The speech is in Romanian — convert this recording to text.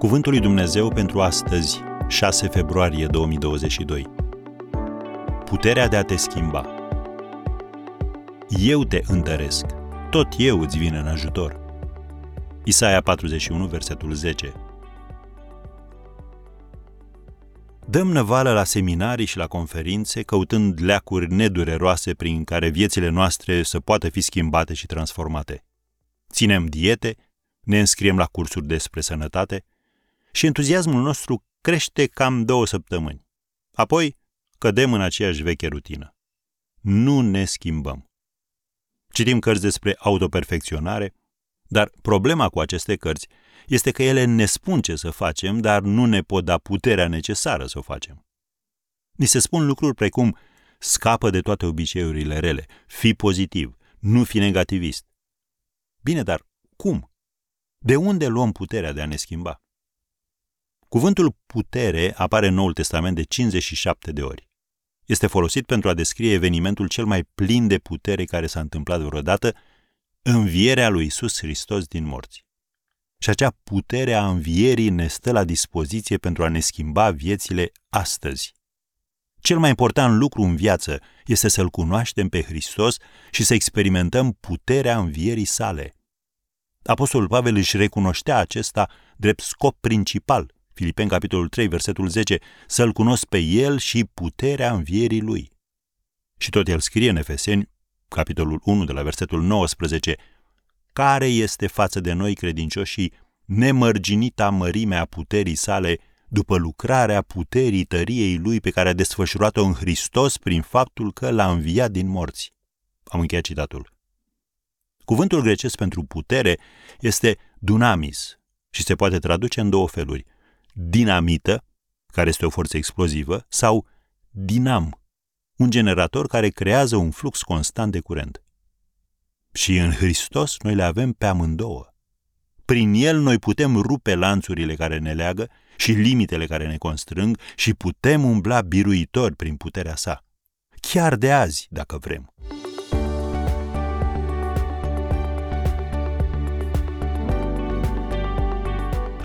Cuvântul lui Dumnezeu pentru astăzi, 6 februarie 2022. Puterea de a te schimba. Eu te întăresc, tot eu îți vin în ajutor. Isaia 41, versetul 10. Dăm năvală la seminarii și la conferințe, căutând leacuri nedureroase prin care viețile noastre să poată fi schimbate și transformate. Ținem diete, ne înscriem la cursuri despre sănătate și entuziasmul nostru crește cam două săptămâni. Apoi cădem în aceeași veche rutină. Nu ne schimbăm. Citim cărți despre autoperfecționare, dar problema cu aceste cărți este că ele ne spun ce să facem, dar nu ne pot da puterea necesară să o facem. Ni se spun lucruri precum scapă de toate obiceiurile rele, fi pozitiv, nu fi negativist. Bine, dar cum? De unde luăm puterea de a ne schimba? Cuvântul putere apare în Noul Testament de 57 de ori. Este folosit pentru a descrie evenimentul cel mai plin de putere care s-a întâmplat vreodată, învierea lui Isus Hristos din morți. Și acea putere a învierii ne stă la dispoziție pentru a ne schimba viețile astăzi. Cel mai important lucru în viață este să-L cunoaștem pe Hristos și să experimentăm puterea învierii sale. Apostolul Pavel își recunoștea acesta drept scop principal, Filipeni capitolul 3, versetul 10, să-L cunosc pe El și puterea învierii Lui. Și tot el scrie în Efeseni, capitolul 1, de la versetul 19, care este față de noi credincioșii nemărginita mărimea puterii sale după lucrarea puterii tăriei lui pe care a desfășurat-o în Hristos prin faptul că l-a înviat din morți. Am încheiat citatul. Cuvântul grecesc pentru putere este dunamis și se poate traduce în două feluri. Dinamită, care este o forță explozivă, sau dinam, un generator care creează un flux constant de curent. Și în Hristos noi le avem pe amândouă. Prin El noi putem rupe lanțurile care ne leagă și limitele care ne constrâng și putem umbla biruitori prin puterea sa. Chiar de azi, dacă vrem.